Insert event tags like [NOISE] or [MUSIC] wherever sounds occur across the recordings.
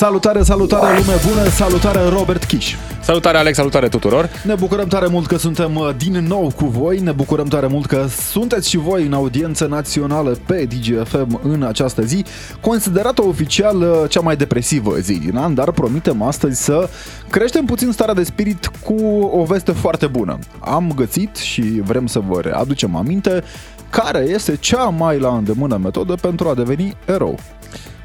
Salutare, salutare lume bună, salutare Robert Kiș. Salutare Alex, salutare tuturor! Ne bucurăm tare mult că suntem uh, din nou cu voi, ne bucurăm tare mult că sunteți și voi în audiență națională pe DGFM în această zi, considerată oficial uh, cea mai depresivă zi din an, dar promitem astăzi să creștem puțin starea de spirit cu o veste foarte bună. Am găsit și vrem să vă readucem aminte care este cea mai la îndemână metodă pentru a deveni erou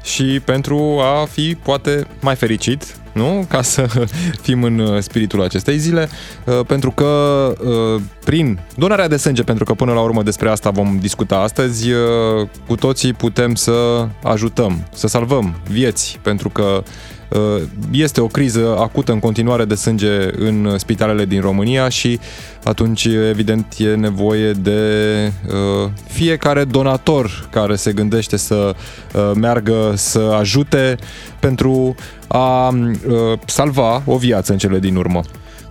și pentru a fi poate mai fericit, nu? Ca să [LAUGHS] fim în uh, spiritul acestei zile, uh, pentru că uh, prin donarea de sânge, pentru că până la urmă despre asta vom discuta astăzi, cu toții putem să ajutăm, să salvăm vieți, pentru că Uh, este o criză acută în continuare de sânge în spitalele din România și atunci, evident, e nevoie de uh, fiecare donator care se gândește să uh, meargă să ajute pentru a salva o viață în cele din urmă.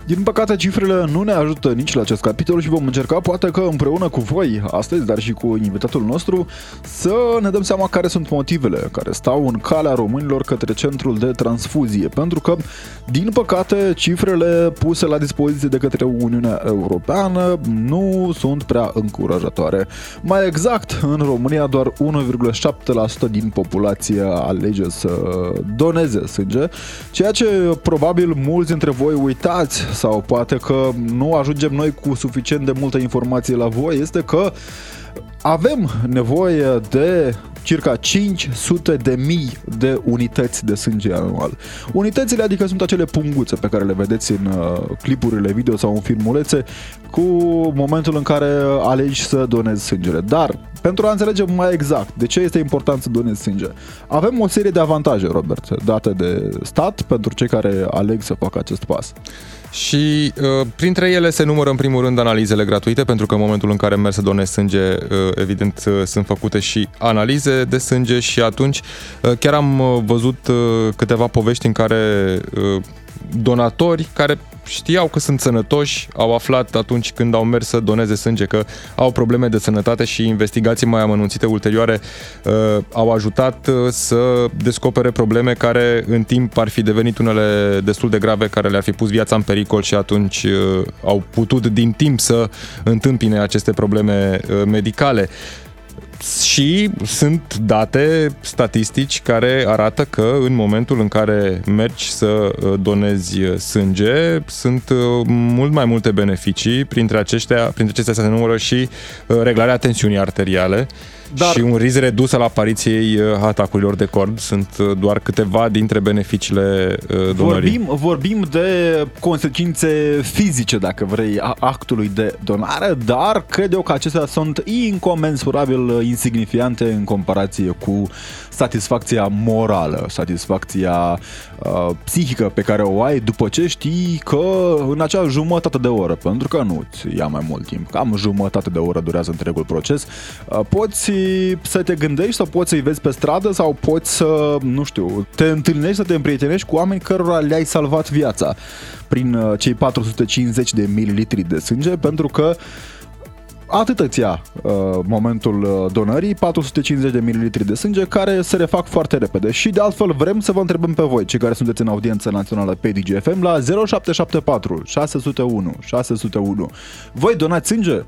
Din păcate, cifrele nu ne ajută nici la acest capitol și vom încerca, poate că împreună cu voi astăzi, dar și cu invitatul nostru, să ne dăm seama care sunt motivele care stau în calea românilor către centrul de transfuzie. Pentru că, din păcate, cifrele puse la dispoziție de către Uniunea Europeană nu sunt prea încurajatoare. Mai exact, în România doar 1,7% din populație alege să doneze sânge, ceea ce probabil mulți dintre voi uitați sau poate că nu ajungem noi cu suficient de multă informație la voi este că avem nevoie de circa 500 de mii de unități de sânge anual. Unitățile adică sunt acele punguțe pe care le vedeți în uh, clipurile video sau în filmulețe cu momentul în care alegi să donezi sângele. Dar, pentru a înțelege mai exact de ce este important să donezi sânge, avem o serie de avantaje, Robert, date de stat pentru cei care aleg să facă acest pas. Și uh, printre ele se numără în primul rând analizele gratuite, pentru că în momentul în care mergi să donezi sânge, uh, evident uh, sunt făcute și analize de sânge și atunci uh, chiar am uh, văzut uh, câteva povești în care uh, donatori care știau că sunt sănătoși, au aflat atunci când au mers să doneze sânge că au probleme de sănătate și investigații mai amănunțite ulterioare uh, au ajutat uh, să descopere probleme care în timp ar fi devenit unele destul de grave, care le-ar fi pus viața în pericol și atunci uh, au putut din timp să întâmpine aceste probleme uh, medicale. Și sunt date statistici care arată că în momentul în care mergi să uh, donezi uh, sânge, sunt uh, mult mai multe beneficii, printre, aceștia, printre acestea se numără și reglarea tensiunii arteriale, dar... Și un risc redus al apariției uh, atacurilor de cord sunt uh, doar câteva dintre beneficiile uh, donării. Vorbim, vorbim de consecințe fizice, dacă vrei, a actului de donare, dar cred eu că acestea sunt incomensurabil insignifiante în comparație cu satisfacția morală, satisfacția uh, psihică pe care o ai după ce știi că în acea jumătate de oră, pentru că nu ți ia mai mult timp, cam jumătate de oră durează întregul proces, uh, poți să te gândești sau poți să-i vezi pe stradă sau poți să, nu știu, te întâlnești, să te împrietenești cu oameni cărora le-ai salvat viața prin uh, cei 450 de mililitri de sânge, pentru că atât îți ia uh, momentul uh, donării, 450 de mililitri de sânge, care se refac foarte repede. Și de altfel vrem să vă întrebăm pe voi, cei care sunteți în audiență națională pe DGFM, la 0774 601 601. Voi donați sânge?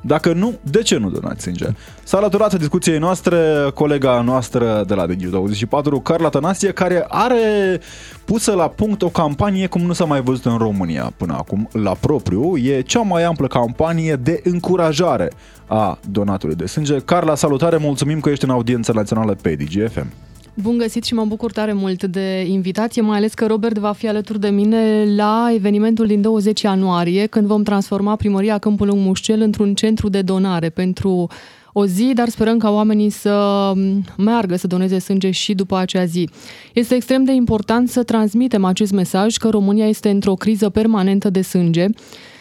Dacă nu, de ce nu donați sânge? S-a alăturat discuției noastre colega noastră de la DG24, Carla Tănasie, care are pusă la punct o campanie cum nu s-a mai văzut în România până acum, la propriu. E cea mai amplă campanie de încurajare a donatului de sânge. Carla, salutare, mulțumim că ești în audiența națională pe DGFM. Bun găsit și mă bucur tare mult de invitație, mai ales că Robert va fi alături de mine la evenimentul din 20 ianuarie, când vom transforma primăria Câmpul Lung Mușcel într-un centru de donare pentru o zi, dar sperăm ca oamenii să meargă să doneze sânge și după acea zi. Este extrem de important să transmitem acest mesaj că România este într-o criză permanentă de sânge.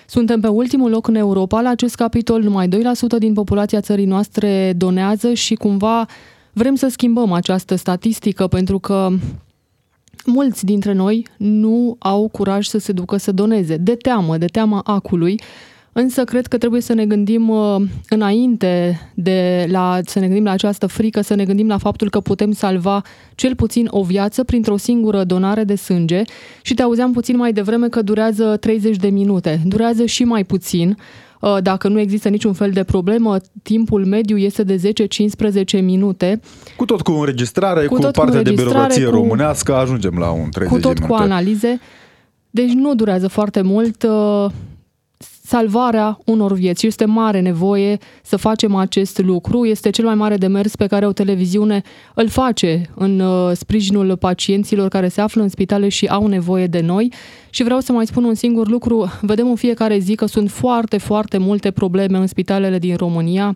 Suntem pe ultimul loc în Europa la acest capitol, numai 2% din populația țării noastre donează și cumva Vrem să schimbăm această statistică pentru că mulți dintre noi nu au curaj să se ducă să doneze, de teamă, de teama acului. Însă cred că trebuie să ne gândim uh, înainte de la, să ne gândim la această frică, să ne gândim la faptul că putem salva cel puțin o viață printr-o singură donare de sânge și te auzeam puțin mai devreme că durează 30 de minute. Durează și mai puțin. Uh, dacă nu există niciun fel de problemă, timpul mediu este de 10-15 minute. Cu tot cu înregistrare, cu, cu tot partea cu de birocrație cu, românească, ajungem la un 30 Cu tot minute. cu analize. Deci nu durează foarte mult. Uh, salvarea unor vieți. Este mare nevoie să facem acest lucru. Este cel mai mare demers pe care o televiziune îl face în uh, sprijinul pacienților care se află în spitale și au nevoie de noi. Și vreau să mai spun un singur lucru. Vedem în fiecare zi că sunt foarte, foarte multe probleme în spitalele din România.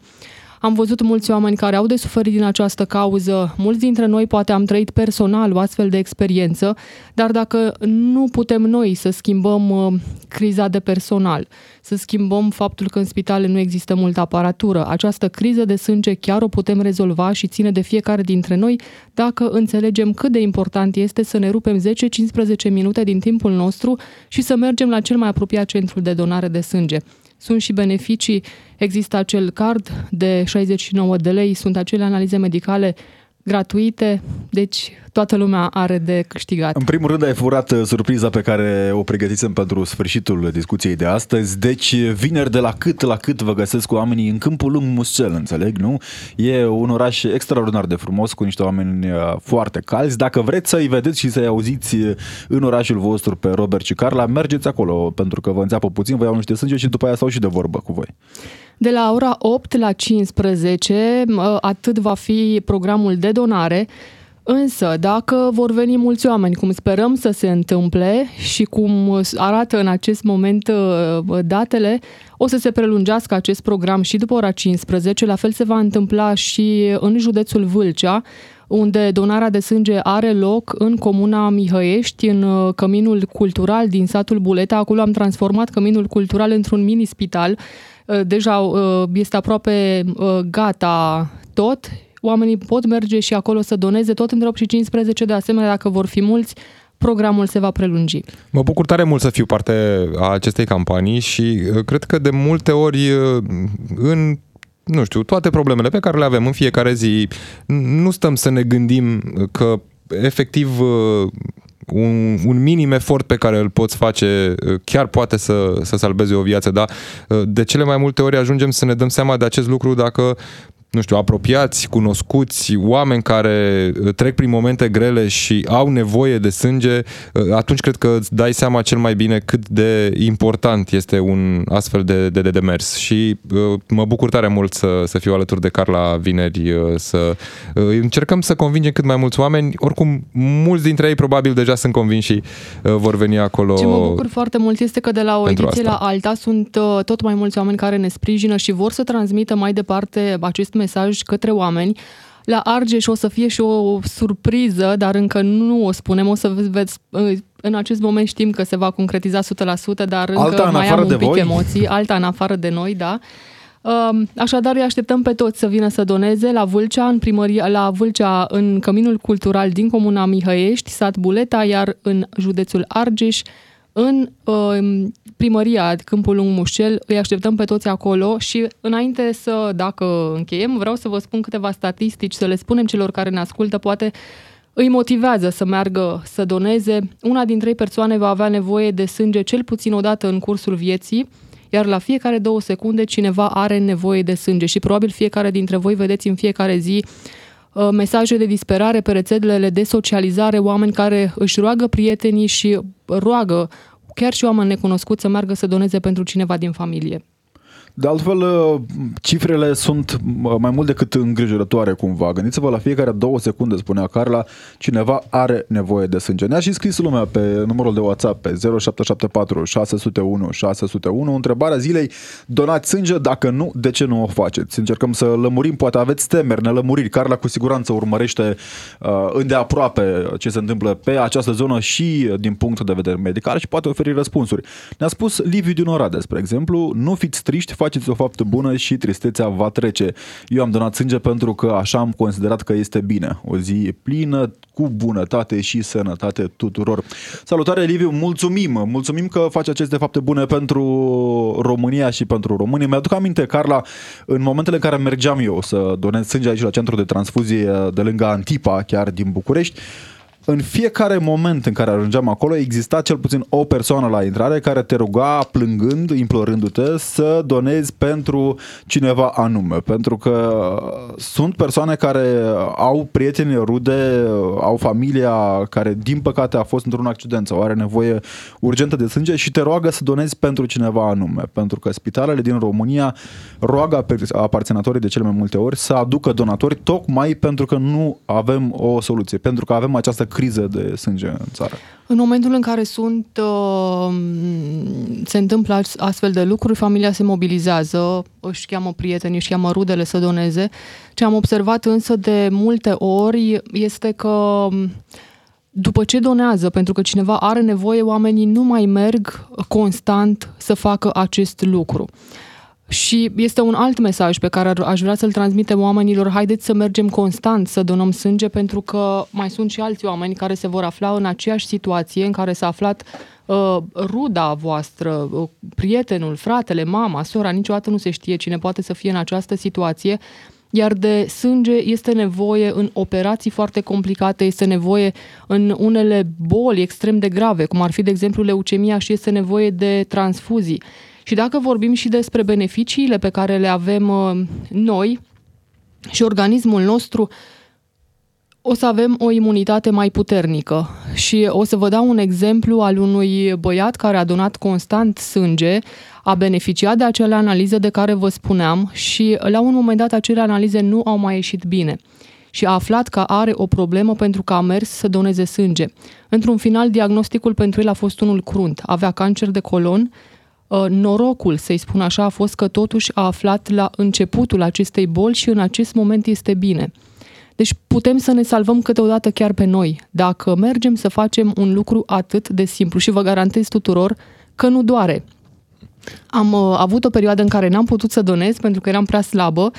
Am văzut mulți oameni care au de suferit din această cauză. Mulți dintre noi poate am trăit personal o astfel de experiență, dar dacă nu putem noi să schimbăm uh, criza de personal, să schimbăm faptul că în spitale nu există multă aparatură, această criză de sânge chiar o putem rezolva și ține de fiecare dintre noi dacă înțelegem cât de important este să ne rupem 10-15 minute din timpul nostru și să mergem la cel mai apropiat centru de donare de sânge. Sunt și beneficii, există acel card de 69 de lei, sunt acele analize medicale gratuite, deci toată lumea are de câștigat. În primul rând ai furat uh, surpriza pe care o pregătisem pentru sfârșitul discuției de astăzi, deci vineri de la cât la cât vă găsesc cu oamenii în câmpul lung Muscel, înțeleg, nu? E un oraș extraordinar de frumos, cu niște oameni uh, foarte calzi. Dacă vreți să-i vedeți și să-i auziți uh, în orașul vostru pe Robert și Carla, mergeți acolo, pentru că vă înțeapă puțin, vă iau niște sânge și după aia stau și de vorbă cu voi. De la ora 8 la 15, atât va fi programul de donare, Însă, dacă vor veni mulți oameni, cum sperăm să se întâmple și cum arată în acest moment uh, datele, o să se prelungească acest program și după ora 15. La fel se va întâmpla și în județul Vâlcea, unde donarea de sânge are loc în comuna Mihăiești, în uh, căminul cultural din satul Buleta. Acolo am transformat căminul cultural într-un mini-spital. Uh, deja este aproape gata tot oamenii pot merge și acolo să doneze tot între 8 și 15, de asemenea dacă vor fi mulți, programul se va prelungi. Mă bucur tare mult să fiu parte a acestei campanii și uh, cred că de multe ori uh, în nu știu, toate problemele pe care le avem în fiecare zi, nu stăm să ne gândim că efectiv uh, un, un minim efort pe care îl poți face chiar poate să, să salveze o viață, dar de cele mai multe ori ajungem să ne dăm seama de acest lucru dacă nu știu, apropiați, cunoscuți, oameni care uh, trec prin momente grele și au nevoie de sânge, uh, atunci cred că îți dai seama cel mai bine cât de important este un astfel de, de, de demers. Și uh, mă bucur tare mult să, să fiu alături de Carla vineri, uh, să uh, încercăm să convingem cât mai mulți oameni. Oricum, mulți dintre ei probabil deja sunt convinși și uh, vor veni acolo. Ce mă bucur foarte mult este că de la o ediție la alta sunt uh, tot mai mulți oameni care ne sprijină și vor să transmită mai departe acest mesaj către oameni. La Argeș o să fie și o surpriză, dar încă nu o spunem, o să veți în acest moment știm că se va concretiza 100%, dar încă alta mai am un pic voi? emoții, alta în afară de noi, da. Um, așadar, îi așteptăm pe toți să vină să doneze la Vâlcea, în primăria, la Vâlcea, în Căminul Cultural din Comuna Mihăiești, sat Buleta, iar în județul Argeș, în uh, primăria Câmpul Lung Mușel, îi așteptăm pe toți acolo și înainte să, dacă încheiem, vreau să vă spun câteva statistici, să le spunem celor care ne ascultă, poate îi motivează să meargă să doneze. Una din trei persoane va avea nevoie de sânge cel puțin o dată în cursul vieții, iar la fiecare două secunde cineva are nevoie de sânge și probabil fiecare dintre voi vedeți în fiecare zi uh, mesaje de disperare pe rețelele de socializare, oameni care își roagă prietenii și roagă chiar și oameni necunoscuți să meargă să doneze pentru cineva din familie. De altfel, uh, cifrele sunt uh, mai mult decât îngrijorătoare cumva. Gândiți-vă la fiecare două secunde, spunea Carla, cineva are nevoie de sânge. Ne-a și scris lumea pe numărul de WhatsApp pe 0774 601 601 întrebarea zilei, donați sânge? Dacă nu, de ce nu o faceți? Încercăm să lămurim, poate aveți temeri, nelămuriri. Carla cu siguranță urmărește uh, îndeaproape ce se întâmplă pe această zonă și din punct de vedere medical și poate oferi răspunsuri. Ne-a spus Liviu din Oradea, spre exemplu, nu fiți triști, faceți o faptă bună și tristețea va trece. Eu am donat sânge pentru că așa am considerat că este bine. O zi plină, cu bunătate și sănătate tuturor. Salutare, Liviu, mulțumim! Mulțumim că faci aceste fapte bune pentru România și pentru românii. Mi-aduc aminte, Carla, în momentele în care mergeam eu să donez sânge aici la centru de transfuzie de lângă Antipa, chiar din București, în fiecare moment în care ajungeam acolo exista cel puțin o persoană la intrare care te ruga plângând, implorându-te să donezi pentru cineva anume. Pentru că sunt persoane care au prieteni, rude, au familia care din păcate a fost într-un accident sau are nevoie urgentă de sânge și te roagă să donezi pentru cineva anume. Pentru că spitalele din România roagă aparținătorii de cele mai multe ori să aducă donatori tocmai pentru că nu avem o soluție, pentru că avem această criză de sânge în țară. În momentul în care sunt, uh, se întâmplă astfel de lucruri, familia se mobilizează, își cheamă prieteni, își cheamă rudele să doneze. Ce am observat însă de multe ori este că după ce donează, pentru că cineva are nevoie, oamenii nu mai merg constant să facă acest lucru. Și este un alt mesaj pe care aș vrea să-l transmitem oamenilor. Haideți să mergem constant să donăm sânge pentru că mai sunt și alți oameni care se vor afla în aceeași situație în care s-a aflat uh, ruda voastră, uh, prietenul, fratele, mama, sora, niciodată nu se știe cine poate să fie în această situație. Iar de sânge este nevoie în operații foarte complicate, este nevoie în unele boli extrem de grave, cum ar fi, de exemplu, leucemia și este nevoie de transfuzii. Și dacă vorbim și despre beneficiile pe care le avem uh, noi și organismul nostru, o să avem o imunitate mai puternică. Și o să vă dau un exemplu al unui băiat care a donat constant sânge, a beneficiat de acele analize de care vă spuneam și la un moment dat acele analize nu au mai ieșit bine și a aflat că are o problemă pentru că a mers să doneze sânge. Într-un final, diagnosticul pentru el a fost unul crunt. Avea cancer de colon Uh, norocul, să-i spun așa, a fost că totuși a aflat la începutul acestei boli și în acest moment este bine. Deci putem să ne salvăm câteodată chiar pe noi, dacă mergem să facem un lucru atât de simplu și vă garantez tuturor că nu doare. Am uh, avut o perioadă în care n-am putut să donez pentru că eram prea slabă.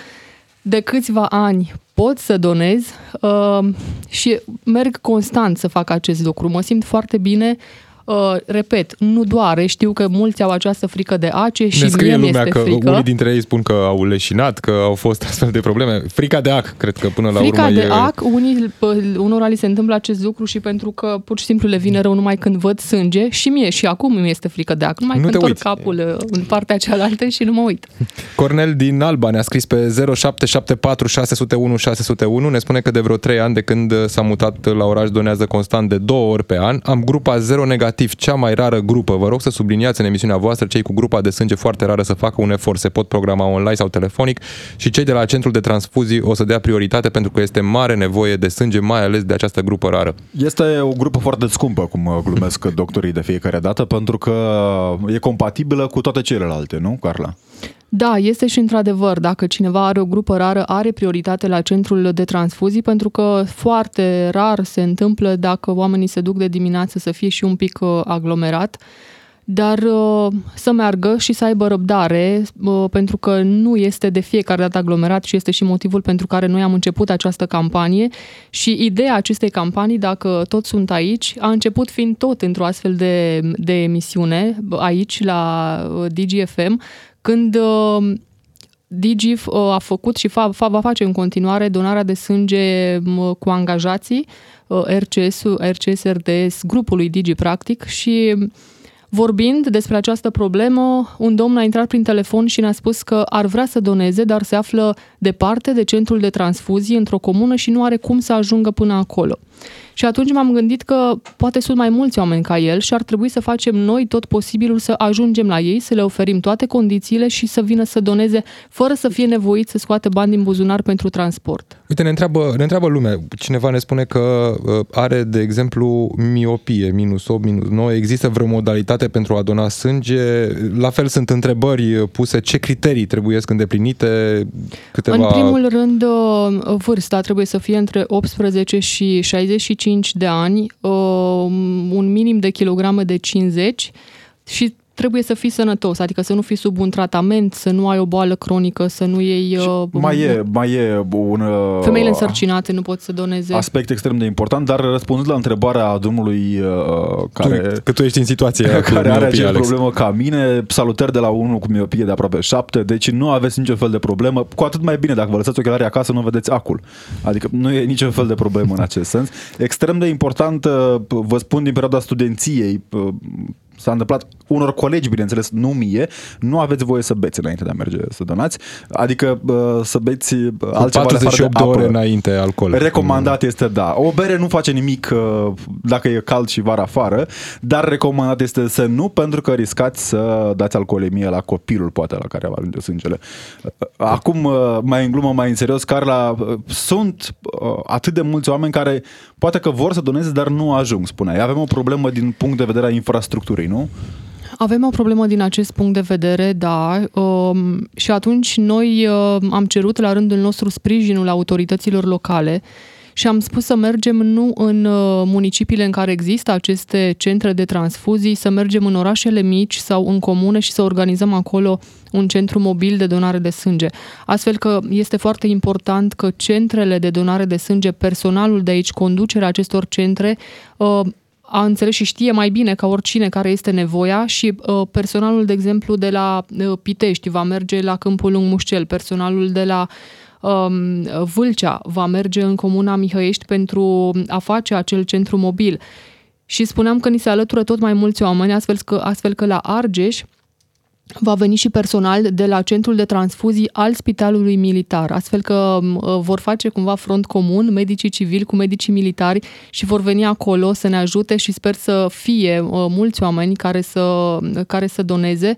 De câțiva ani pot să donez uh, și merg constant să fac acest lucru. Mă simt foarte bine, Uh, repet, nu doare, știu că mulți au această frică de ace și ne scrie mie lumea este că frică. unii dintre ei spun că au leșinat, că au fost [LAUGHS] astfel de probleme. Frica de ac, cred că până la frica urmă de e... ac, unii, unora li se întâmplă acest lucru și pentru că pur și simplu le vine rău numai când văd sânge și mie și acum mi este frică de ac, numai Nu când te torc uiți. capul uh, în partea cealaltă și nu mă uit. [LAUGHS] Cornel din Alba ne-a scris pe 0774 601 601, ne spune că de vreo 3 ani de când s-a mutat la oraș donează constant de două ori pe an. Am grupa zero negativ, cea mai rară grupă. Vă rog să subliniați în emisiunea voastră cei cu grupa de sânge foarte rară să facă un efort, se pot programa online sau telefonic și cei de la centrul de transfuzii o să dea prioritate pentru că este mare nevoie de sânge, mai ales de această grupă rară. Este o grupă foarte scumpă, cum uh, glumesc doctorii de fiecare dată, pentru că e compatibilă cu toate celelalte, nu, Carla? Da, este și într-adevăr, dacă cineva are o grupă rară, are prioritate la centrul de transfuzii, pentru că foarte rar se întâmplă dacă oamenii se duc de dimineață să fie și un pic uh, aglomerat, dar uh, să meargă și să aibă răbdare, uh, pentru că nu este de fiecare dată aglomerat și este și motivul pentru care noi am început această campanie. Și ideea acestei campanii, dacă toți sunt aici, a început fiind tot într-o astfel de, de emisiune aici la DGFM, când uh, Digi uh, a făcut și fa, fa, va face în continuare donarea de sânge uh, cu angajații, uh, RCS, RCS, RDS, grupului Digi practic și Vorbind despre această problemă, un domn a intrat prin telefon și ne-a spus că ar vrea să doneze, dar se află departe de centrul de transfuzie într-o comună și nu are cum să ajungă până acolo. Și atunci m-am gândit că poate sunt mai mulți oameni ca el și ar trebui să facem noi tot posibilul să ajungem la ei, să le oferim toate condițiile și să vină să doneze fără să fie nevoit să scoate bani din buzunar pentru transport. Uite, ne întreabă, ne întreabă lumea. Cineva ne spune că uh, are, de exemplu, miopie, minus 8, minus 9. Există vreo modalitate pentru a dona sânge? La fel sunt întrebări puse. Ce criterii trebuie să îndeplinite? Câteva... În primul rând, uh, vârsta trebuie să fie între 18 și 65 de ani, uh, un minim de kilograme de 50 și trebuie să fii sănătos, adică să nu fii sub un tratament, să nu ai o boală cronică, să nu iei... Uh, mai, e, mai e un... Uh, femeile însărcinate nu pot să doneze. Aspect extrem de important, dar răspunzând la întrebarea drumului uh, care... Tu, că tu ești în situația [LAUGHS] care are aceeași problemă ca mine, salutări de la unul cu miopie de aproape 7, deci nu aveți niciun fel de problemă, cu atât mai bine dacă vă lăsați ochelarii acasă, nu vedeți acul. Adică nu e niciun fel de problemă în acest sens. Extrem de important, uh, vă spun din perioada studenției, uh, s-a întâmplat unor colegi, bineînțeles, nu mie, nu aveți voie să beți înainte de a merge să donați, adică să beți altceva 48 de, de ore înainte alcool. Recomandat mm. este da. O bere nu face nimic dacă e cald și vara afară, dar recomandat este să nu, pentru că riscați să dați alcoolemie la copilul, poate, la care va ajunge sângele. Acum, mai în glumă, mai în serios, Carla, sunt atât de mulți oameni care poate că vor să doneze, dar nu ajung, spuneai. Avem o problemă din punct de vedere a infrastructurii, nu? Avem o problemă din acest punct de vedere, da, um, și atunci noi uh, am cerut la rândul nostru sprijinul autorităților locale și am spus să mergem nu în uh, municipiile în care există aceste centre de transfuzii, să mergem în orașele mici sau în comune și să organizăm acolo un centru mobil de donare de sânge. Astfel că este foarte important că centrele de donare de sânge, personalul de aici, conducerea acestor centre, uh, a înțeles și știe mai bine ca oricine care este nevoia și uh, personalul, de exemplu, de la uh, Pitești va merge la Câmpul Lung Mușcel, personalul de la um, Vâlcea va merge în comuna Mihăiești pentru a face acel centru mobil. Și spuneam că ni se alătură tot mai mulți oameni, astfel că, astfel că la Argeș va veni și personal de la centrul de transfuzii al spitalului militar, astfel că uh, vor face cumva front comun medicii civili cu medicii militari și vor veni acolo să ne ajute și sper să fie uh, mulți oameni care să, care să doneze.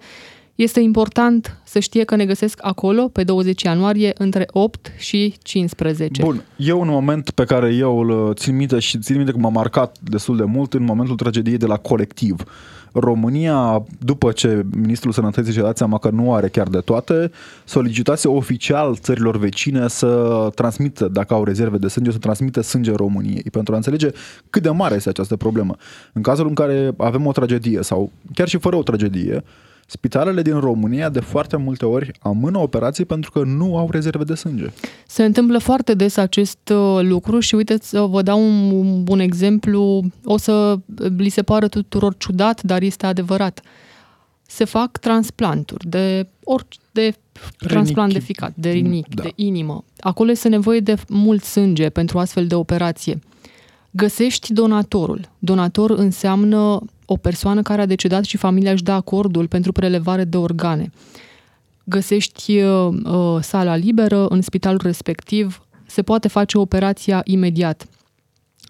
Este important să știe că ne găsesc acolo pe 20 ianuarie între 8 și 15. Bun, e un moment pe care eu îl țin minte și țin minte că m-a marcat destul de mult în momentul tragediei de la colectiv România, după ce Ministrul Sănătății și-a dat seama că nu are chiar de toate, solicitase oficial țărilor vecine să transmită, dacă au rezerve de sânge, să transmită sânge României, pentru a înțelege cât de mare este această problemă. În cazul în care avem o tragedie sau chiar și fără o tragedie, Spitalele din România de foarte multe ori amână operații pentru că nu au rezerve de sânge. Se întâmplă foarte des acest uh, lucru și uite să vă dau un bun exemplu, o să li se pară tuturor ciudat, dar este adevărat. Se fac transplanturi de orice de transplant de ficat, de rinic, da. de inimă. Acolo este nevoie de mult sânge pentru astfel de operație. Găsești donatorul. Donator înseamnă o persoană care a decedat și familia își dă acordul pentru prelevare de organe. Găsești uh, uh, sala liberă în spitalul respectiv, se poate face operația imediat.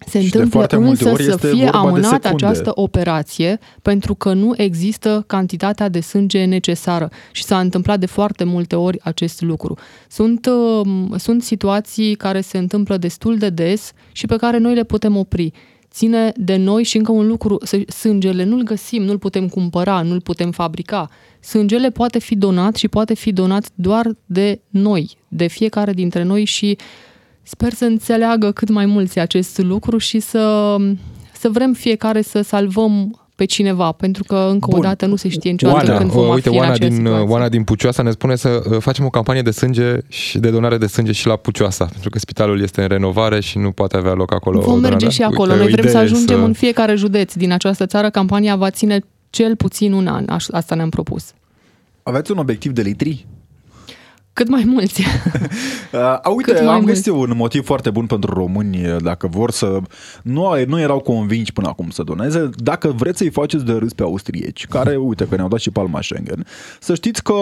Se și întâmplă însă să fie amânată această operație pentru că nu există cantitatea de sânge necesară și s-a întâmplat de foarte multe ori acest lucru. Sunt, uh, sunt situații care se întâmplă destul de des și pe care noi le putem opri ține de noi și încă un lucru, sângele nu-l găsim, nu-l putem cumpăra, nu-l putem fabrica. Sângele poate fi donat și poate fi donat doar de noi, de fiecare dintre noi și sper să înțeleagă cât mai mulți acest lucru și să, să vrem fiecare să salvăm pe cineva, pentru că încă Bun. o dată nu se știe niciodată Oana, când vom uite, fi Oana din, situație. Oana din Pucioasa ne spune să uh, facem o campanie de sânge și de donare de sânge și la Pucioasa, pentru că spitalul este în renovare și nu poate avea loc acolo. Vom merge și acolo. Uite, Noi vrem să ajungem să... în fiecare județ din această țară. Campania va ține cel puțin un an. Asta ne-am propus. Aveți un obiectiv de litri? Cât mai mulți. [LAUGHS] uh, uite, Cât mai am găsit un motiv foarte bun pentru români dacă vor să... Nu, nu erau convinși până acum să doneze. Dacă vreți să-i faceți de râs pe austrieci, care, [LAUGHS] uite, că ne-au dat și palma Schengen, să știți că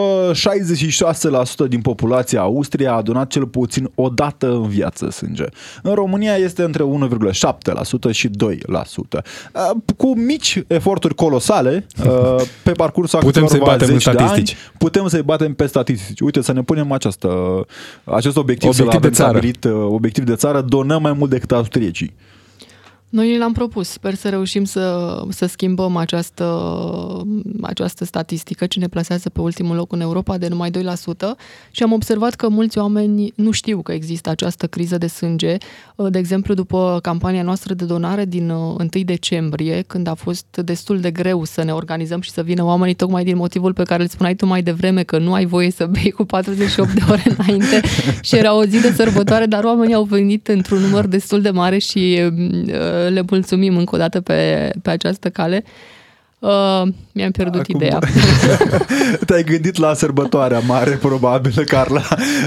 66% din populația Austria a donat cel puțin o dată în viață sânge. În România este între 1,7% și 2%. Uh, cu mici eforturi colosale, uh, [LAUGHS] pe parcursul putem să-i batem în statistici. Ani, putem să-i batem pe statistici. Uite, să ne punem avem această, acest obiectiv, obiectiv de țară. Stabilit, uh, obiectiv de țară, donăm mai mult decât austriecii. Noi l-am propus. Sper să reușim să, să schimbăm această, această statistică, cine plasează pe ultimul loc în Europa de numai 2% și am observat că mulți oameni nu știu că există această criză de sânge. De exemplu, după campania noastră de donare din 1 uh, decembrie, când a fost destul de greu să ne organizăm și să vină oamenii tocmai din motivul pe care îl spuneai tu mai devreme, că nu ai voie să bei cu 48 de ore înainte [LAUGHS] și era o zi de sărbătoare, dar oamenii au venit într-un număr destul de mare și uh, le mulțumim încă o dată pe, pe această cale. Uh, mi-am pierdut Acum, ideea. [LAUGHS] Te-ai gândit la sărbătoarea mare, probabil, Carla,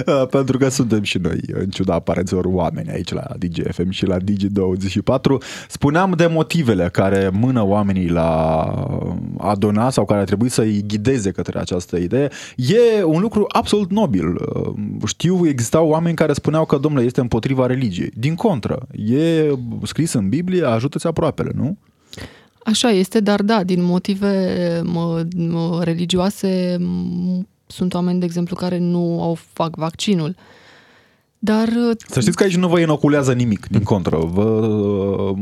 uh, pentru că suntem și noi, în ciuda aparențelor oameni aici la DGFM și la Digi24. Spuneam de motivele care mână oamenii la a dona sau care ar trebui să-i ghideze către această idee. E un lucru absolut nobil. Uh, știu, existau oameni care spuneau că, domnule, este împotriva religiei. Din contră, e scris în Biblie, ajută-ți aproapele, nu? Așa este, dar da, din motive mă, mă, religioase sunt oameni, de exemplu, care nu au fac vaccinul. Dar... Să știți că aici nu vă inoculează nimic, din contră. Vă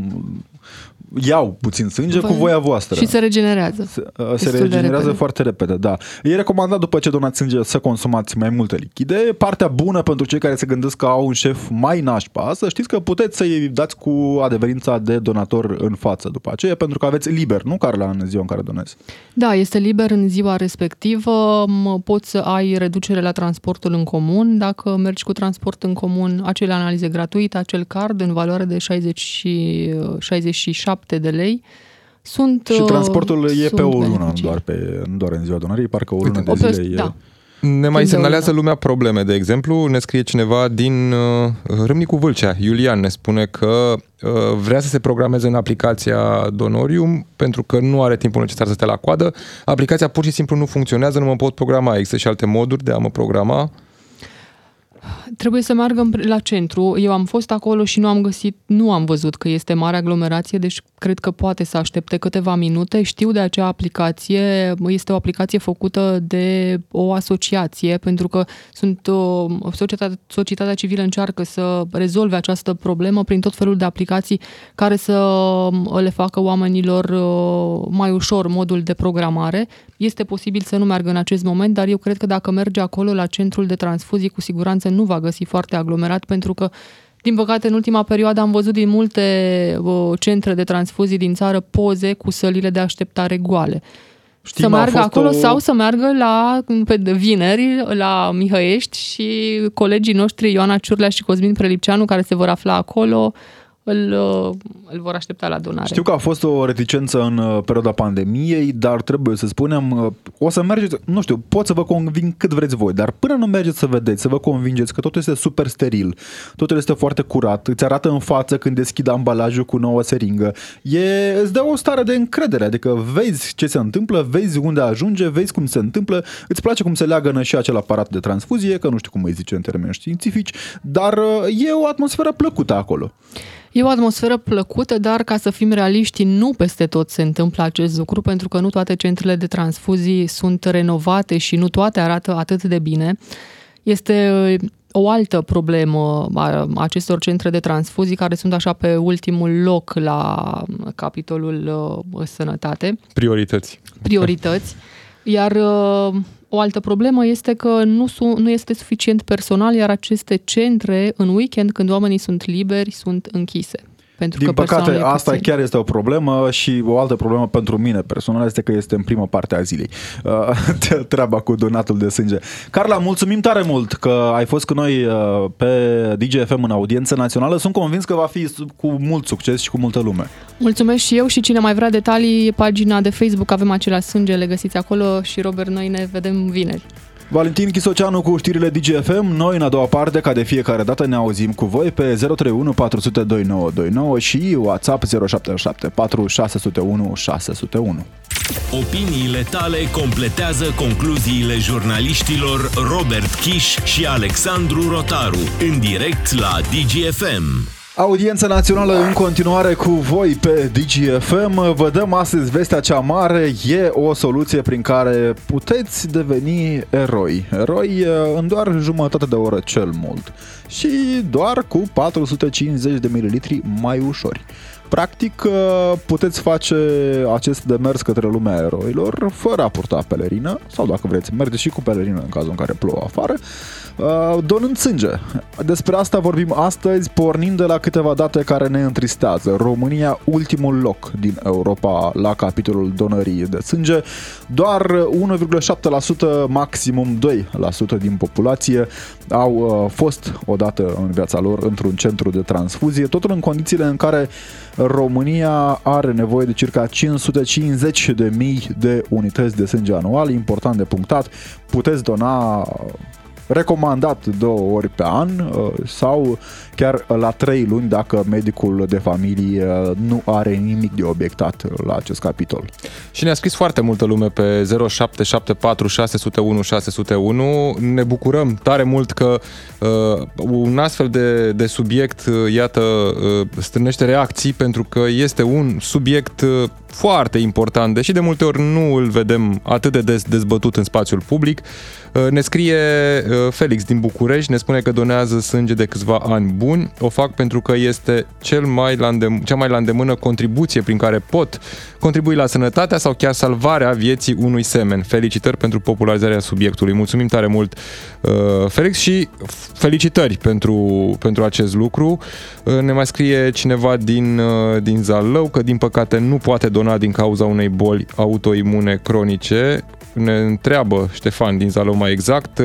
iau puțin sânge Vă... cu voia voastră. Și se regenerează. Se, uh, se regenerează foarte repede, da. E recomandat după ce donați sânge să consumați mai multe lichide. Partea bună pentru cei care se gândesc că au un șef mai nașpa, să știți că puteți să-i dați cu adeverința de donator în față după aceea, pentru că aveți liber, nu, Carla, în ziua în care donezi? Da, este liber în ziua respectivă. Poți să ai reducere la transportul în comun. Dacă mergi cu transport în comun, acele analize gratuite, acel card în valoare de 60 și 67 7 de lei. Sunt, și transportul uh, e pe o lună, nu doar, pe, nu doar în ziua donării, parcă o lună Uite, de zile e... Da. Ne mai semnalează lumea probleme, de exemplu, ne scrie cineva din uh, Râmnicu Vâlcea, Iulian, ne spune că uh, vrea să se programeze în aplicația Donorium pentru că nu are timpul necesar să stea la coadă. Aplicația pur și simplu nu funcționează, nu mă pot programa. Există și alte moduri de a mă programa? Trebuie să meargă la centru. Eu am fost acolo și nu am găsit, nu am văzut că este mare aglomerație, deci cred că poate să aștepte câteva minute. Știu de acea aplicație, este o aplicație făcută de o asociație, pentru că sunt o, societatea, societatea civilă încearcă să rezolve această problemă prin tot felul de aplicații care să le facă oamenilor uh, mai ușor modul de programare. Este posibil să nu meargă în acest moment, dar eu cred că dacă merge acolo la centrul de transfuzii, cu siguranță nu va găsi foarte aglomerat, pentru că din păcate, în ultima perioadă am văzut din multe uh, centre de transfuzii din țară poze cu sălile de așteptare goale. Știm, să meargă acolo o... sau să meargă la pe vineri la Mihăiești și colegii noștri Ioana Ciurlea și Cosmin Prelipceanu care se vor afla acolo îl, uh, îl vor aștepta la donare. Știu că a fost o reticență în uh, perioada pandemiei, dar trebuie să spunem, uh, o să mergeți, nu știu, pot să vă conving cât vreți voi, dar până nu mergeți să vedeți, să vă convingeți că totul este super steril, totul este foarte curat, îți arată în față când deschid ambalajul cu nouă seringă, e, îți dă o stare de încredere, adică vezi ce se întâmplă, vezi unde ajunge, vezi cum se întâmplă, îți place cum se leagă și acel aparat de transfuzie, că nu știu cum îi zice în termeni științifici, dar e o atmosferă plăcută acolo. E o atmosferă plăcută, dar ca să fim realiști, nu peste tot se întâmplă acest lucru, pentru că nu toate centrele de transfuzii sunt renovate și nu toate arată atât de bine. Este uh, o altă problemă a acestor centre de transfuzii care sunt așa pe ultimul loc la capitolul uh, sănătate. Priorități. Priorități. Iar uh, o altă problemă este că nu, su- nu este suficient personal, iar aceste centre, în weekend, când oamenii sunt liberi, sunt închise. Pentru Din că păcate, asta puțin. chiar este o problemă și o altă problemă pentru mine personal este că este în prima parte a zilei. Uh, [LAUGHS] treaba cu donatul de sânge. Carla, mulțumim tare mult că ai fost cu noi uh, pe DGFM în audiență națională. Sunt convins că va fi cu mult succes și cu multă lume. Mulțumesc și eu și cine mai vrea detalii, pagina de Facebook avem același sânge, le găsiți acolo și Robert, noi ne vedem vineri. Valentin Chisoceanu cu știrile DGFM. Noi, în a doua parte, ca de fiecare dată, ne auzim cu voi pe 031 400 2929 și WhatsApp 077 4 601 601. Opiniile tale completează concluziile jurnaliștilor Robert Kiș și Alexandru Rotaru în direct la DGFM. Audiența națională în continuare cu voi pe DGFM. Vă dăm astăzi vestea cea mare. E o soluție prin care puteți deveni eroi. Eroi uh, în doar jumătate de oră cel mult. Și doar cu 450 de mililitri mai ușori. Practic, uh, puteți face acest demers către lumea eroilor fără a purta pelerină sau dacă vreți, mergeți și cu pelerină în cazul în care plouă afară, uh, donând sânge. Despre asta vorbim astăzi, pornind de la câteva date care ne întristează. România, ultimul loc din Europa la capitolul donării de sânge. Doar 1,7%, maximum 2% din populație au uh, fost odată în viața lor într-un centru de transfuzie, totul în condițiile în care România are nevoie de circa 550 de mii de unități de sânge anual, important de punctat. Puteți dona recomandat două ori pe an uh, sau chiar la trei luni dacă medicul de familie nu are nimic de obiectat la acest capitol. Și ne-a scris foarte multă lume pe 0774 601 601. Ne bucurăm tare mult că uh, un astfel de, de subiect, uh, iată, uh, strânește reacții pentru că este un subiect uh, foarte important, deși de multe ori nu îl vedem atât de des dezbătut în spațiul public. Uh, ne scrie uh, Felix din București, ne spune că donează sânge de câțiva ani buni. O fac pentru că este cel mai la îndem- cea mai la îndemână contribuție prin care pot contribui la sănătatea sau chiar salvarea vieții unui semen. Felicitări pentru popularizarea subiectului. Mulțumim tare mult, uh, Felix, și felicitări pentru, pentru acest lucru. Ne mai scrie cineva din, din Zalău că din păcate nu poate dona din cauza unei boli autoimune cronice. Ne întreabă Ștefan din Zalău mai exact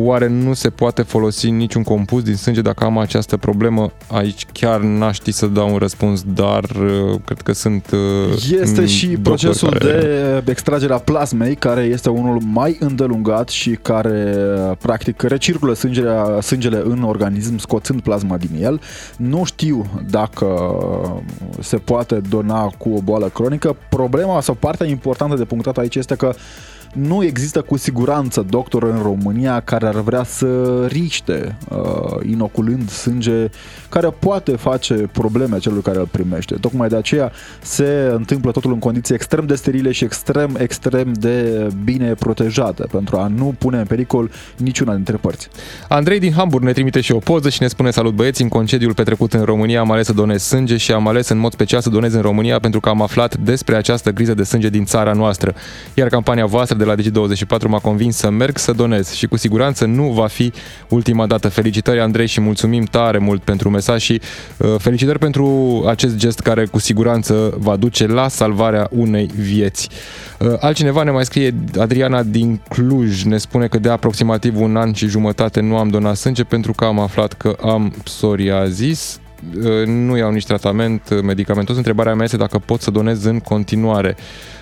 Oare nu se poate folosi niciun compus din sânge dacă am această problemă? Aici chiar n-aș ști să dau un răspuns, dar uh, cred că sunt uh, Este și procesul care... de extragere a plasmei, care este unul mai îndelungat și care uh, practic recirculă sângele, sângele în organism scoțând plasma din el. Nu știu dacă se poate dona cu o boală cronică. Problema sau partea importantă de punctat aici este că nu există cu siguranță doctor în România care ar vrea să riște uh, inoculând sânge care poate face probleme celui care îl primește. Tocmai de aceea se întâmplă totul în condiții extrem de sterile și extrem, extrem de bine protejate pentru a nu pune în pericol niciuna dintre părți. Andrei din Hamburg ne trimite și o poză și ne spune salut băieți, în concediul petrecut în România am ales să donez sânge și am ales în mod special să donez în România pentru că am aflat despre această criză de sânge din țara noastră. Iar campania voastră de la Digi24 m-a convins să merg să donez și cu siguranță nu va fi ultima dată. Felicitări Andrei și mulțumim tare mult pentru mesaj și uh, felicitări pentru acest gest care cu siguranță va duce la salvarea unei vieți. Uh, altcineva ne mai scrie, Adriana din Cluj, ne spune că de aproximativ un an și jumătate nu am donat sânge pentru că am aflat că am psoriazis uh, nu iau nici tratament medicamentos. Întrebarea mea este dacă pot să donez în continuare. Uh,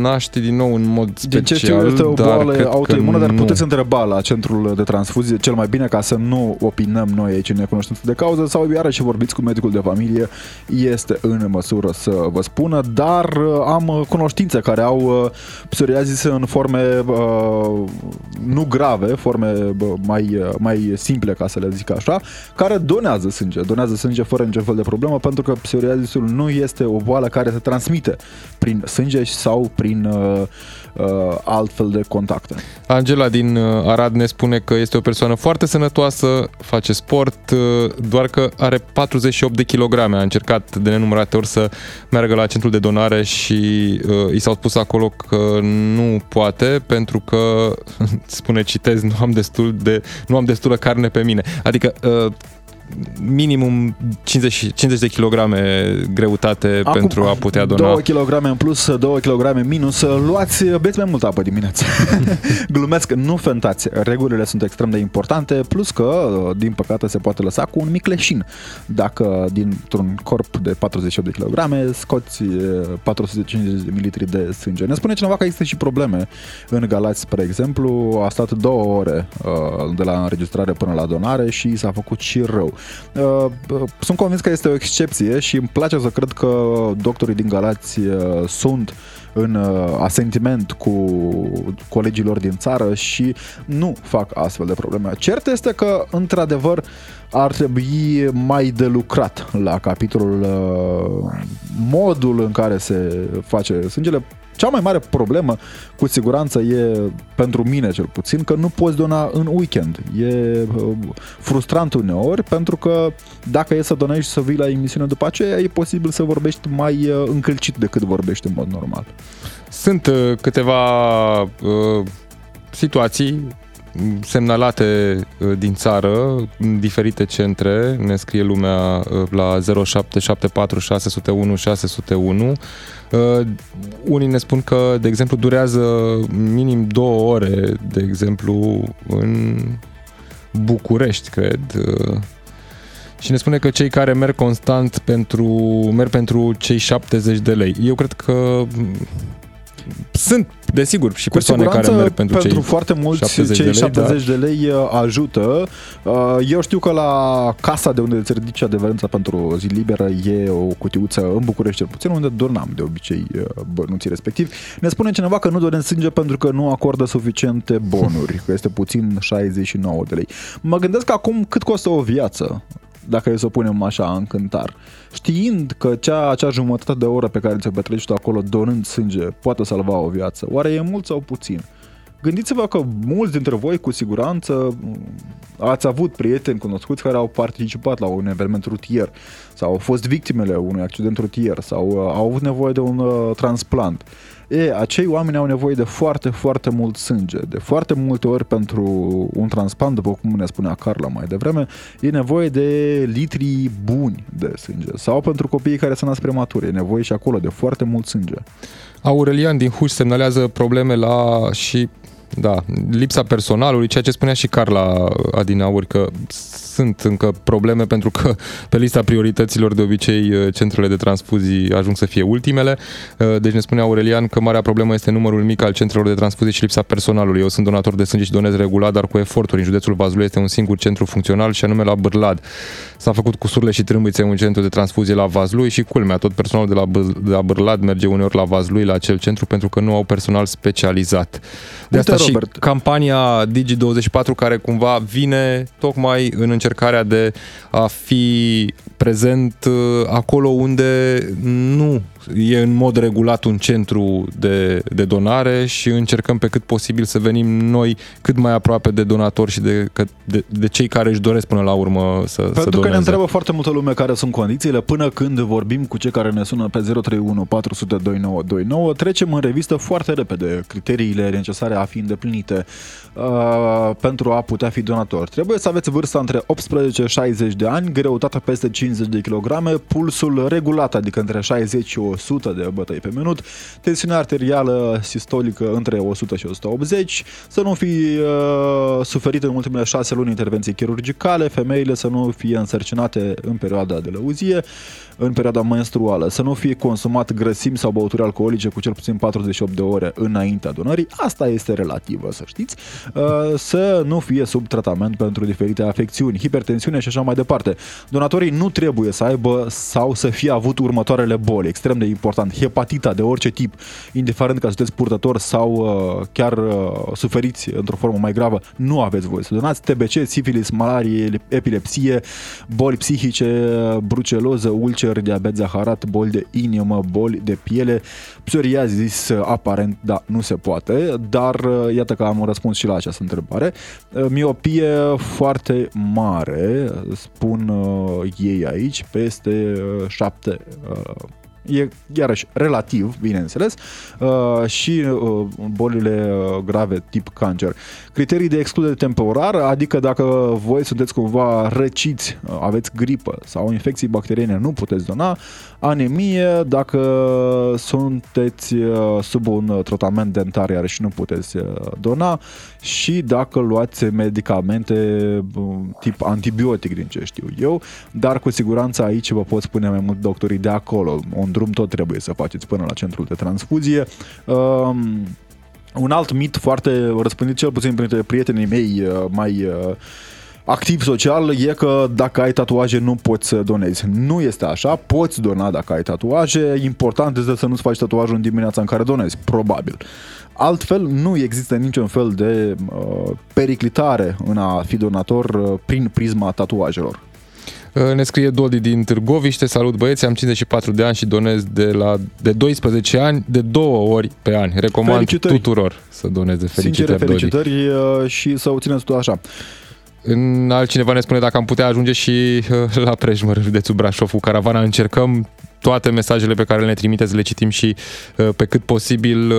naște din nou în mod special. Din ce știu, este o boală autoimună, dar puteți întreba la centrul de transfuzie cel mai bine ca să nu opinăm noi aici în necunoștință de cauză sau iarăși vorbiți cu medicul de familie, este în măsură să vă spună, dar uh, am cunoștințe care au uh, psoriazis în forme uh, nu grave, forme mai, mai simple, ca să le zic așa, care donează sânge, donează sânge fără niciun fel de problemă, pentru că psoriazisul nu este o boală care se transmite prin sânge sau prin uh, uh, altfel de contacte. Angela din uh, Arad ne spune că este o persoană foarte sănătoasă, face sport, uh, doar că are 48 de kilograme. A încercat de nenumărate ori să meargă la centrul de donare și uh, i s-au spus acolo că nu poate pentru că, [LAUGHS] spune citez, nu am destul de nu am destulă carne pe mine. Adică uh, minimum 50, 50 de kilograme greutate Acum, pentru a putea dona. 2 kg în plus, 2 kg minus, luați, beți mai mult apă dimineața. [LAUGHS] Glumesc, nu fentați. Regulile sunt extrem de importante, plus că, din păcate, se poate lăsa cu un mic leșin. Dacă dintr-un corp de 48 de kg scoți 450 de mililitri de sânge. Ne spune cineva că există și probleme în Galați, spre exemplu. A stat două ore uh, de la înregistrare până la donare și s-a făcut și rău. Uh, sunt convins că este o excepție și îmi place să cred că doctorii din Galați uh, sunt în uh, asentiment cu colegilor din țară și nu fac astfel de probleme. Cert este că, într-adevăr, ar trebui mai de lucrat la capitolul modul în care se face sângele Cea mai mare problemă, cu siguranță, e pentru mine cel puțin, că nu poți dona în weekend. E uh, frustrant uneori, pentru că dacă e să donezi și să vii la emisiune după aceea, e posibil să vorbești mai uh, încălcit decât vorbești în mod normal. Sunt uh, câteva uh, situații semnalate uh, din țară, în diferite centre, ne scrie lumea uh, la 0774 601 601. Unii ne spun că, de exemplu, durează minim două ore, de exemplu, în București, cred, uh, și ne spune că cei care merg constant pentru, merg pentru cei 70 de lei. Eu cred că sunt, desigur, și Cu persoane care merg pentru, pentru cei foarte mulți 70 cei de lei, 70 de lei uh, ajută. Uh, Eu știu că la casa de unde îți ridici adevăranța pentru o zi liberă e o cutiuță în București cel puțin, unde donam de obicei uh, bănuții respectiv. Ne spune cineva că nu donem sânge pentru că nu acordă suficiente bonuri, [LAUGHS] că este puțin 69 de lei. Mă gândesc acum cât costă o viață dacă e să o punem așa în cântar. Știind că cea, acea jumătate de oră pe care ți-o petreci tu acolo donând sânge poate salva o viață, oare e mult sau puțin? Gândiți-vă că mulți dintre voi cu siguranță ați avut prieteni cunoscuți care au participat la un eveniment rutier sau au fost victimele unui accident rutier sau uh, au avut nevoie de un uh, transplant. E, acei oameni au nevoie de foarte, foarte mult sânge. De foarte multe ori pentru un transplant, după cum ne spunea Carla mai devreme, e nevoie de litri buni de sânge. Sau pentru copiii care sunt nasc prematuri, e nevoie și acolo de foarte mult sânge. Aurelian din Huș semnalează probleme la și da, lipsa personalului, ceea ce spunea și Carla Adinauri, că sunt încă probleme pentru că pe lista priorităților de obicei uh, centrele de transfuzii ajung să fie ultimele. Uh, deci ne spunea Aurelian că marea problemă este numărul mic al centrelor de transfuzii și lipsa personalului. Eu sunt donator de sânge și donez regulat, dar cu eforturi. În județul Vaslui este un singur centru funcțional și anume la Bârlad. S-a făcut cu surle și trâmbițe un centru de transfuzie la Vaslui și culmea, tot personalul de la, B- de la Bârlad merge uneori la Vaslui, la acel centru, pentru că nu au personal specializat. De Uite, asta Robert. și campania Digi24 care cumva vine tocmai în încercarea de a fi prezent uh, acolo unde nu e în mod regulat un centru de, de donare și încercăm pe cât posibil să venim noi cât mai aproape de donatori și de, de, de cei care își doresc până la urmă să, Pentru să că doneze. ne întreabă foarte multă lume care sunt condițiile până când vorbim cu cei care ne sună pe 031 400 2929, trecem în revistă foarte repede criteriile necesare a fi îndeplinite uh, pentru a putea fi donator. Trebuie să aveți vârsta între 18 și 60 de ani, greutatea peste 50 de kilograme, pulsul regulat, adică între 60 și 100 de bătăi pe minut, tensiunea arterială sistolică între 100 și 180, să nu fi uh, suferit în ultimele 6 luni intervenții chirurgicale, femeile să nu fie însărcinate în perioada de lăuzie, în perioada menstruală, să nu fie consumat grăsimi sau băuturi alcoolice cu cel puțin 48 de ore înaintea donării, asta este relativă, să știți, uh, să nu fie sub tratament pentru diferite afecțiuni, hipertensiune și așa mai departe. Donatorii nu trebuie să aibă sau să fie avut următoarele boli, extrem de important, hepatita de orice tip, indiferent că sunteți purtător sau uh, chiar uh, suferiți într-o formă mai gravă, nu aveți voie. Să donați TBC, sifilis, malarie, epilepsie, boli psihice, bruceloză, ulcer, diabet zaharat, boli de inimă, boli de piele, psoriazis, aparent, da, nu se poate, dar uh, iată că am răspuns și la această întrebare. Uh, Miopie foarte mare, spun uh, ei aici, peste uh, 7 e iarăși relativ, bineînțeles, uh, și uh, bolile uh, grave tip cancer. Criterii de excludere temporar, adică dacă voi sunteți cumva răciți, uh, aveți gripă sau infecții bacteriene, nu puteți dona, anemie, dacă sunteți uh, sub un tratament dentar, iarăși nu puteți uh, dona și dacă luați medicamente uh, tip antibiotic, din ce știu eu, dar cu siguranță aici vă pot spune mai mult doctorii de acolo, un drum tot trebuie să faceți până la centrul de transfuzie. Um, un alt mit foarte răspândit, cel puțin printre prietenii mei uh, mai uh, activ social, e că dacă ai tatuaje nu poți să donezi. Nu este așa, poți dona dacă ai tatuaje, important este să nu-ți faci tatuajul în dimineața în care donezi, probabil. Altfel, nu există niciun fel de uh, periclitare în a fi donator uh, prin prisma tatuajelor. Uh, ne scrie Dodi din Târgoviște, salut băieți, am 54 de ani și donez de, la, de 12 ani, de două ori pe an. Recomand felicitări. tuturor să doneze. Felicitări, Sincere, felicitări Dodi. și să o țineți tot așa. În altcineva ne spune dacă am putea ajunge și la Prejmăr, județul Brașov, cu caravana. Încercăm toate mesajele pe care le trimiteți, le citim și pe cât posibil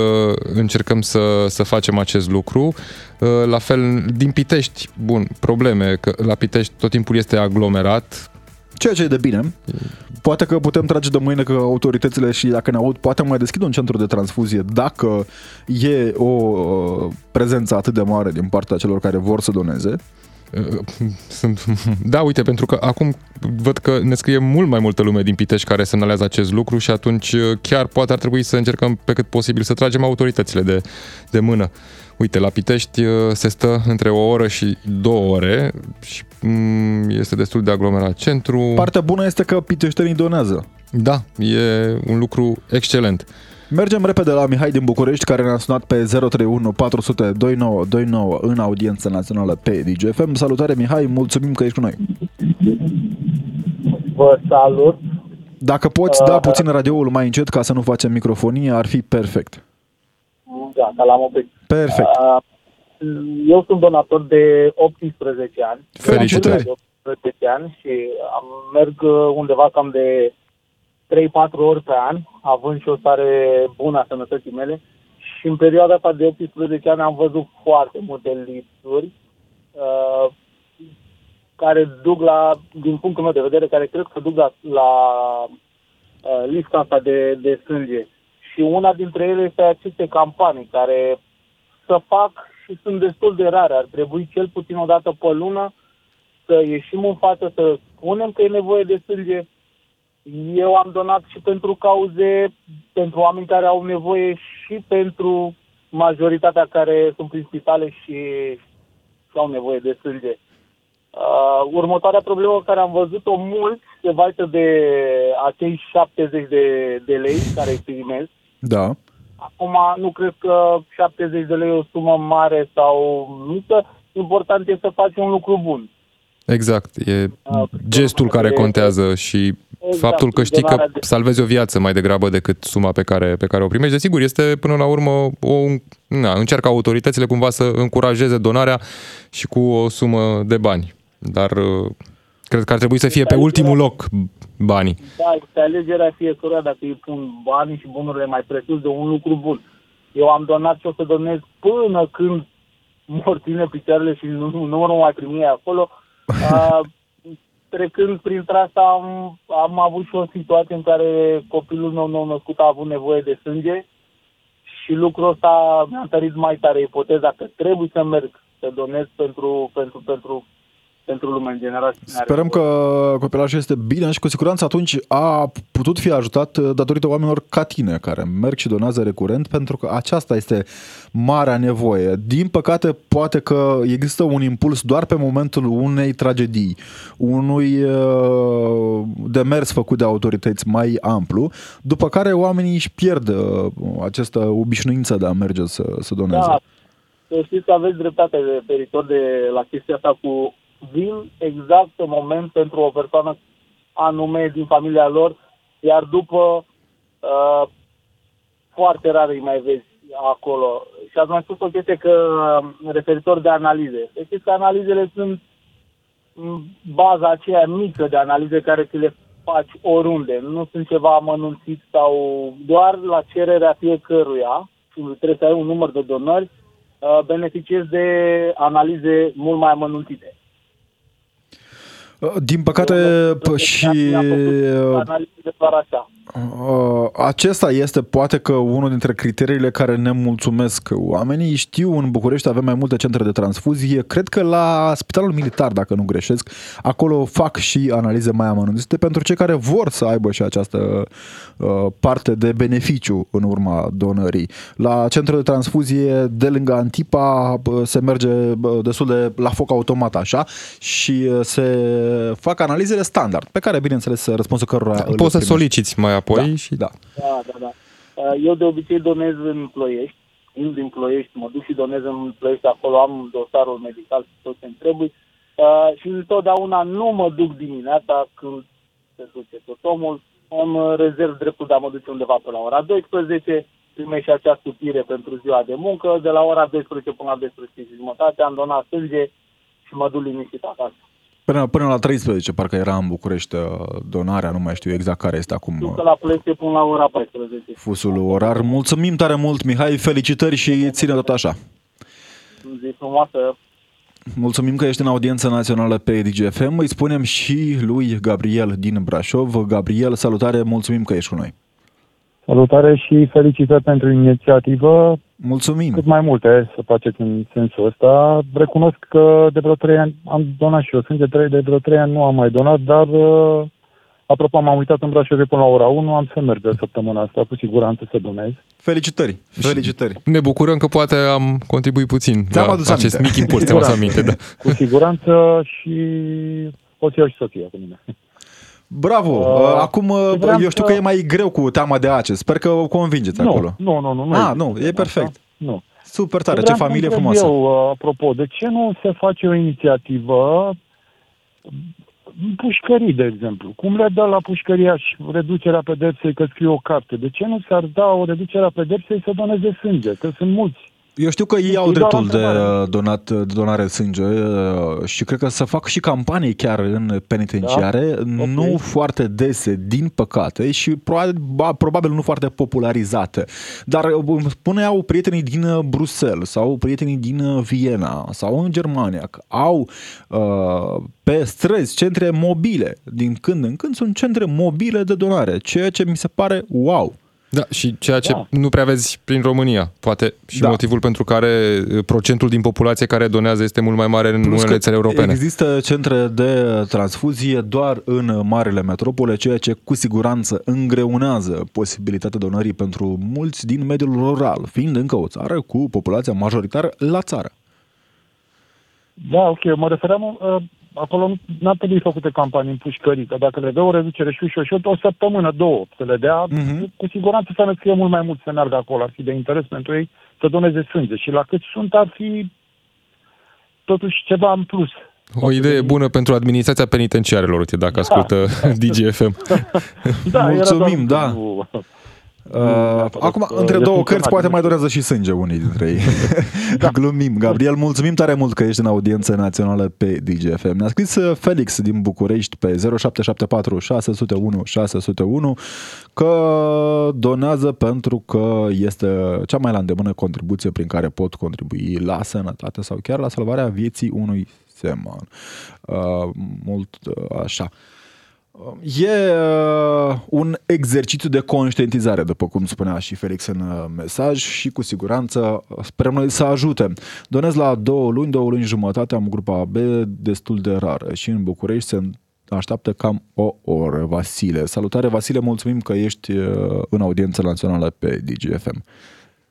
încercăm să, să facem acest lucru. La fel, din Pitești, bun, probleme, că la Pitești tot timpul este aglomerat, ceea ce e de bine. Poate că putem trage de mâine că autoritățile și dacă ne aud, poate mai deschid un centru de transfuzie dacă e o prezență atât de mare din partea celor care vor să doneze. [LAUGHS] Sunt, da, uite, pentru că acum văd că ne scrie mult mai multă lume din Pitești care semnalează acest lucru și atunci uh, chiar poate ar trebui să încercăm pe cât posibil să tragem autoritățile de, de mână. Uite, la Pitești uh, se stă între o oră și două ore și mm, este destul de aglomerat centru. Partea bună este că piteștenii donează. Da, e un lucru excelent. Mergem repede la Mihai din București, care ne-a sunat pe 031 400 2929 în audiență națională pe DGFM. Salutare Mihai, mulțumim că ești cu noi. Vă salut. Dacă poți da uh, puțin radioul mai încet ca să nu facem microfonie, ar fi perfect. Da, l-am oprit. Perfect. Uh, eu sunt donator de 18 ani. Felicitări! De 18 ani și am merg undeva cam de 3-4 ori pe an, având și o stare bună a sănătății mele. Și în perioada asta de 18 ani am văzut foarte multe lipsuri uh, care duc la, din punctul meu de vedere, care cred că duc la, la uh, lista asta de, de sânge. Și una dintre ele este aceste campanii care să fac și sunt destul de rare. Ar trebui cel puțin o dată pe lună să ieșim în față, să spunem că e nevoie de sânge, eu am donat și pentru cauze, pentru oameni care au nevoie și pentru majoritatea care sunt prin spitale și, și au nevoie de sânge. Uh, următoarea problemă care am văzut-o mult se vaită de acei 70 de, de lei care îi primesc. Da. Acum nu cred că 70 de lei e o sumă mare sau mică. Important e să faci un lucru bun. Exact. E uh, gestul care contează și Exact, Faptul că știi că de... salvezi o viață mai degrabă decât suma pe care, pe care o primești, desigur, este până la urmă o, na, încearcă autoritățile cumva să încurajeze donarea și cu o sumă de bani. Dar uh, cred că ar trebui să fie pe ultimul loc banii. Da, este alegerea fiecăruia dacă îi pun banii și bunurile mai presus de un lucru bun. Eu am donat și o să donez până când mor ține picioarele și nu, nu, nu mă mai primi acolo. [LAUGHS] Uh, trecând printre asta am, am avut și o situație în care copilul meu nou născut a avut nevoie de sânge și lucrul ăsta mi-a întărit mai tare ipoteza că trebuie să merg să donez pentru, pentru, pentru pentru lumea în general. Sperăm că copilașul este bine și cu siguranță atunci a putut fi ajutat uh, datorită oamenilor ca tine, care merg și donează recurent, pentru că aceasta este marea nevoie. Din păcate, poate că există un impuls doar pe momentul unei tragedii, unui uh, demers făcut de autorități mai amplu, după care oamenii își pierd uh, această obișnuință de a merge să, să doneze. Da. Să știți că aveți dreptate de peritor de la chestia asta cu vin exact în moment pentru o persoană anume din familia lor, iar după uh, foarte rar îi mai vezi acolo. Și ați mai spus o chestie că uh, referitor de analize. Deci știți că analizele sunt baza aceea mică de analize care ți le faci oriunde. Nu sunt ceva amănunțit sau doar la cererea fiecăruia și trebuie să ai un număr de donări, uh, beneficiezi de analize mult mai amănunțite. Din păcate și uh, acesta este poate că unul dintre criteriile care ne mulțumesc oamenii. Știu, în București avem mai multe centre de transfuzie. Cred că la Spitalul Militar, dacă nu greșesc, acolo fac și analize mai amănunțite pentru cei care vor să aibă și această uh, parte de beneficiu în urma donării. La centrul de transfuzie de lângă Antipa se merge destul de la foc automat așa și uh, se fac analizele standard, pe care, bineînțeles, răspunsul cărora da, Poți să soliciți mai apoi da, și... Da. da, da, da. Uh, eu de obicei donez în Ploiești, vin din Ploiești, mă duc și donez în Ploiești, acolo am dosarul medical și tot ce trebuie. Uh, și întotdeauna nu mă duc dimineața când se duce tot omul, îmi rezerv dreptul de a mă duce undeva pe la ora 12, primești și acea scutire pentru ziua de muncă, de la ora 12 până la 12 și jumătate am donat sânge și mă duc liniștit acasă. Până, până la 13, parcă era în București uh, donarea, nu mai știu exact care este acum Duc uh, la plece până la ora 14. fusul orar. Mulțumim tare mult, Mihai, felicitări și ține tot așa. Zi frumoasă, Mulțumim că ești în audiență națională pe DGFM. Îi spunem și lui Gabriel din Brașov. Gabriel, salutare, mulțumim că ești cu noi. Salutare și felicitări pentru inițiativă. Mulțumim. Cât mai multe să faceți în sensul ăsta. Recunosc că de vreo trei ani am donat și eu sânge, trei, de vreo trei ani nu am mai donat, dar uh, apropo m-am uitat în Brașov până la ora 1, am să merg de săptămâna asta, cu siguranță să donez. Felicitări, felicitări. Ne bucurăm că poate am contribuit puțin Ți-am la adus acest aminte. mic impuls, ți-am adus aminte, da. Cu siguranță și o să iau și soția cu mine. Bravo! Uh, Acum, uh, vreau eu știu să- că e mai greu cu teama de ACE. Sper că o convingeți acolo. Nu, nu, nu. nu Ah, e nu, bine e perfect. asta. Nu. Super tare, ce Vreau să familie întreb frumoasă. Eu, uh, apropo, de ce nu se face o inițiativă în pușcării, de exemplu? Cum le dă la pușcăriaș reducerea pedepsei că scrie o carte? De ce nu s-ar da o reducere a pedepsei să doneze sânge? Că sunt mulți. Eu știu că ei E au doar dreptul o de întrebare. uh, donat, de donare sânge uh, și cred că să fac și campanii chiar în penitenciare, Da? nu Ok. foarte dese, din păcate, și probabil, ba- probabil nu foarte popularizate. Dar uh, spuneau prietenii din uh, Bruxelles sau prietenii din uh, Viena sau în Germania că au uh, pe străzi centre mobile. Din când în când sunt centre mobile de donare, ceea ce mi se pare wow. Da, și ceea ce Da. nu prea vezi prin România. Poate și Da. motivul pentru care uh, procentul din populație care donează este mult mai mare în Plus unele că țări europene. Există centre de transfuzie doar în marile metropole, ceea ce cu siguranță îngreunează posibilitatea donării pentru mulți din mediul rural, fiind încă o țară cu populația majoritară la țară. Da, ok, mă refeream, uh, acolo nu- n-ar trebui făcute campanii în pușcării, că dacă le dă o reducere și ușor, și o săptămână, două, să le dea, Mhm. cu siguranță să ne scrie mult mai mult să meargă acolo, ar fi de interes pentru ei să doneze sânge și la cât sunt ar fi totuși ceva în plus. O idee bună pentru administrația penitenciarelor, uite, dacă ascultă [LAUGHS] DGFM. Da, era Mulțumim, doar- da. nu- Uh, neapărat, acum, uh, între e două funcțional, cărți, poate nu mai știu. dorează și sânge unii dintre ei. [LAUGHS] [LAUGHS] Glumim. Gabriel, mulțumim tare mult că ești în audiență națională pe DGFM. Ne-a scris uh, Felix din București pe 0774 601 601 că donează pentru că este cea mai la îndemână contribuție prin care pot contribui la sănătate sau chiar la salvarea vieții unui seman. Uh, mult uh, așa. E uh, un exercițiu de conștientizare, după cum spunea și Felix în uh, mesaj și cu siguranță uh, sperăm noi să ajute. Donez la două luni, două luni jumătate, am grupa B destul de rară și în București se așteaptă cam o oră. Vasile. Salutare, Vasile, mulțumim că ești uh, în audiență națională pe DGFM.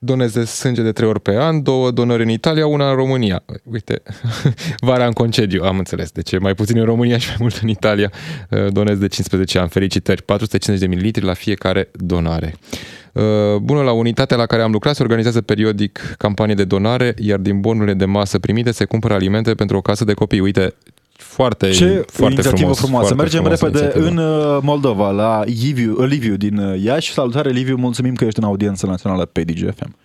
Doneze sânge de trei ori pe an, două donări în Italia, una în România. Uite, [LAUGHS] vara în concediu, am înțeles. De ce mai puțin în România și mai mult în Italia. Uh, Donez de 15 ani. Felicitări. 450 de mililitri la fiecare donare. Uh, Bună, la unitatea la care am lucrat se organizează periodic campanie de donare, iar din bonurile de masă primite se cumpără alimente pentru o casă de copii. Uite, foarte, Ce foarte inițiativă frumos, frumoasă. foarte Mergem frumoasă repede inițiativă. în uh, Moldova, la Liviu, Liviu din uh, Iași. Salutare, Liviu, mulțumim că ești în audiență națională pe DGFM.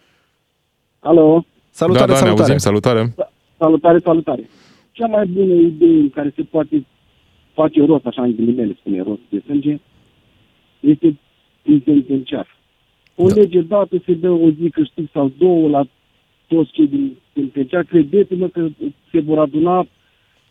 Alo, Salutare, da, da, ne salutare. auzim, salutare. salutare, salutare. Cea mai bună idee în care se poate face rost, așa în ghilimele spune rost de sânge, este prin penitenciar. O Da. lege dată se dă o zi câștig sau două la toți cei din penitenciar. Credeți-mă că se vor aduna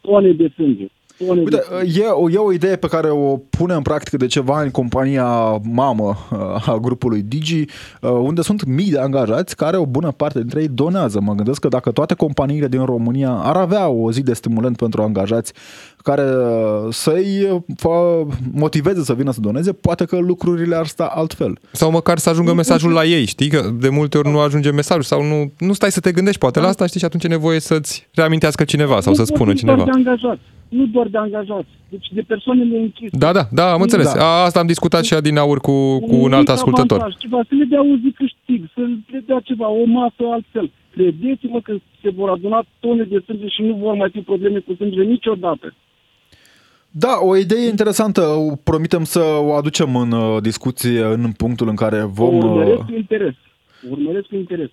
tone de sânge. Tone Uite, de sânge. e, o- e o idee pe care o pune în practică de ceva ani compania mamă uh, a grupului Digi, uh, unde sunt mii de angajați care o bună parte dintre ei donează. Mă gândesc că dacă toate companiile din România ar avea o zi de stimulant pentru angajați care uh, să-i fa- motiveze să vină să doneze, poate că lucrurile ar sta altfel. Sau măcar să ajungă mesajul la ei, știi? Că de multe ori nu ajunge mesajul sau nu, nu stai să te gândești poate la asta, știi? Și atunci e nevoie să-ți reamintească cineva sau să Nu spună vorbim cineva. doar de angajați. Nu doar de angajați. Deci de persoanele închise. Da, da, da, am înțeles. Da. A, asta am discutat și din aur cu, cu un alt mic ascultător. Avantaj, ceva, să le dea o zi câștig, să le dea ceva, o masă altfel. credeți-mă că se vor aduna tone de sânge și nu vor mai fi probleme cu sângele niciodată. Da, o idee interesantă. Promitem să o aducem în uh, discuție în punctul în care vom... O urmăresc cu interes. Urmăresc cu interes.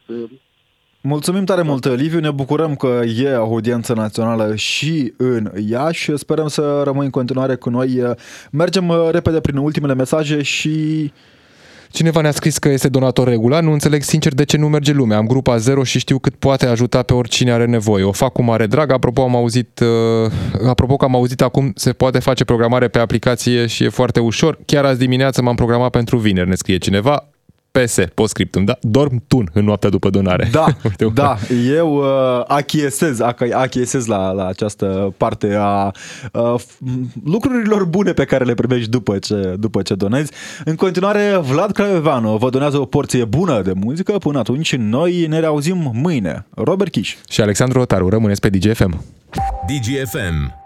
Mulțumim tare mult, Liviu. Ne bucurăm că e audiență națională și în Iași. Sperăm să rămâi în continuare cu noi. Mergem repede prin ultimele mesaje și Cineva ne-a scris că este donator regular, nu înțeleg sincer de ce nu merge lumea. Am grupa zero și știu cât poate ajuta pe oricine are nevoie. O fac cu mare drag. Apropo, am auzit, uh, apropo că am auzit acum se poate face programare pe aplicație și e foarte ușor. Chiar azi dimineață m-am programat pentru vineri, ne scrie cineva. PS, postscriptum, da? Dorm tun în noaptea după donare. Da, [LAUGHS] Uite, da, eu uh, achiesez, achiesez la, la această parte a uh, lucrurilor bune pe care le primești după ce, după ce donezi. În continuare, Vlad Craioveanu vă donează o porție bună de muzică. Până atunci, noi ne reauzim mâine. Robert Kiș și Alexandru Otaru. Rămâneți pe DGFM. DGFM